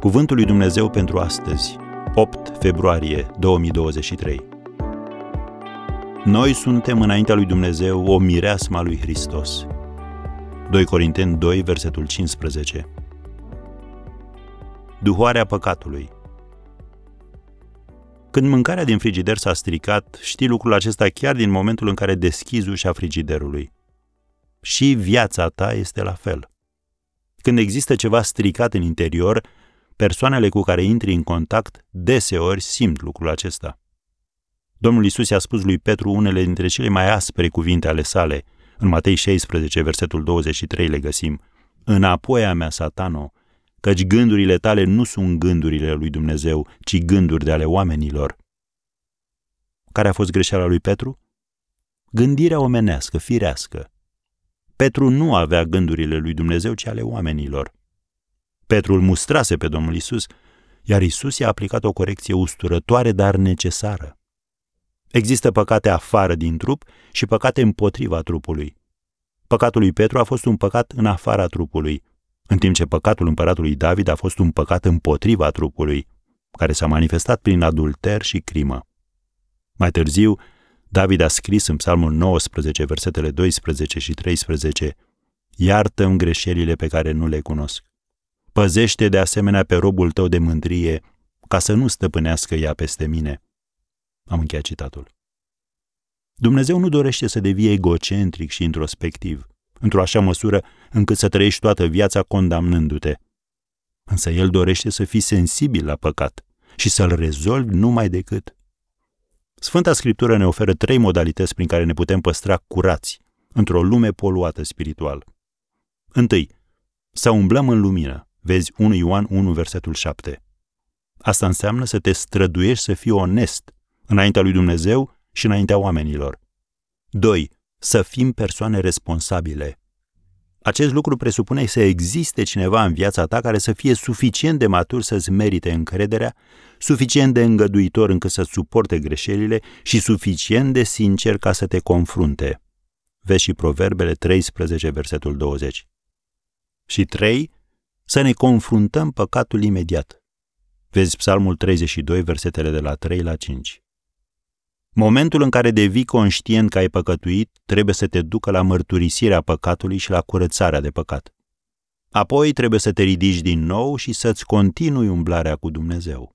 Cuvântul lui Dumnezeu pentru astăzi, 8 februarie 2023. Noi suntem înaintea lui Dumnezeu o mireasma lui Hristos. 2 Corinteni 2, versetul 15. Duhoarea păcatului. Când mâncarea din frigider s-a stricat, știi lucrul acesta chiar din momentul în care deschizi ușa frigiderului. Și viața ta este la fel. Când există ceva stricat în interior, persoanele cu care intri în contact deseori simt lucrul acesta. Domnul Isus i-a spus lui Petru unele dintre cele mai aspre cuvinte ale sale. În Matei 16, versetul 23 le găsim. Înapoi a mea, satano, căci gândurile tale nu sunt gândurile lui Dumnezeu, ci gânduri de ale oamenilor. Care a fost greșeala lui Petru? Gândirea omenească, firească. Petru nu avea gândurile lui Dumnezeu, ci ale oamenilor. Petru îl mustrase pe Domnul Isus, iar Isus i-a aplicat o corecție usturătoare, dar necesară. Există păcate afară din trup și păcate împotriva trupului. Păcatul lui Petru a fost un păcat în afara trupului, în timp ce păcatul împăratului David a fost un păcat împotriva trupului, care s-a manifestat prin adulter și crimă. Mai târziu, David a scris în Psalmul 19, versetele 12 și 13, Iartă-mi greșelile pe care nu le cunosc. Păzește de asemenea pe robul tău de mândrie, ca să nu stăpânească ea peste mine. Am încheiat citatul. Dumnezeu nu dorește să devii egocentric și introspectiv, într-o așa măsură încât să trăiești toată viața condamnându-te. Însă El dorește să fii sensibil la păcat și să-l rezolvi numai decât. Sfânta Scriptură ne oferă trei modalități prin care ne putem păstra curați într-o lume poluată spiritual. Întâi, să umblăm în lumină, Vezi 1 Ioan 1, versetul 7. Asta înseamnă să te străduiești să fii onest înaintea lui Dumnezeu și înaintea oamenilor. 2. Să fim persoane responsabile. Acest lucru presupune să existe cineva în viața ta care să fie suficient de matur să-ți merite încrederea, suficient de îngăduitor încât să suporte greșelile și suficient de sincer ca să te confrunte. Vezi și Proverbele 13, versetul 20. Și 3 să ne confruntăm păcatul imediat. Vezi Psalmul 32, versetele de la 3 la 5. Momentul în care devii conștient că ai păcătuit trebuie să te ducă la mărturisirea păcatului și la curățarea de păcat. Apoi trebuie să te ridici din nou și să-ți continui umblarea cu Dumnezeu.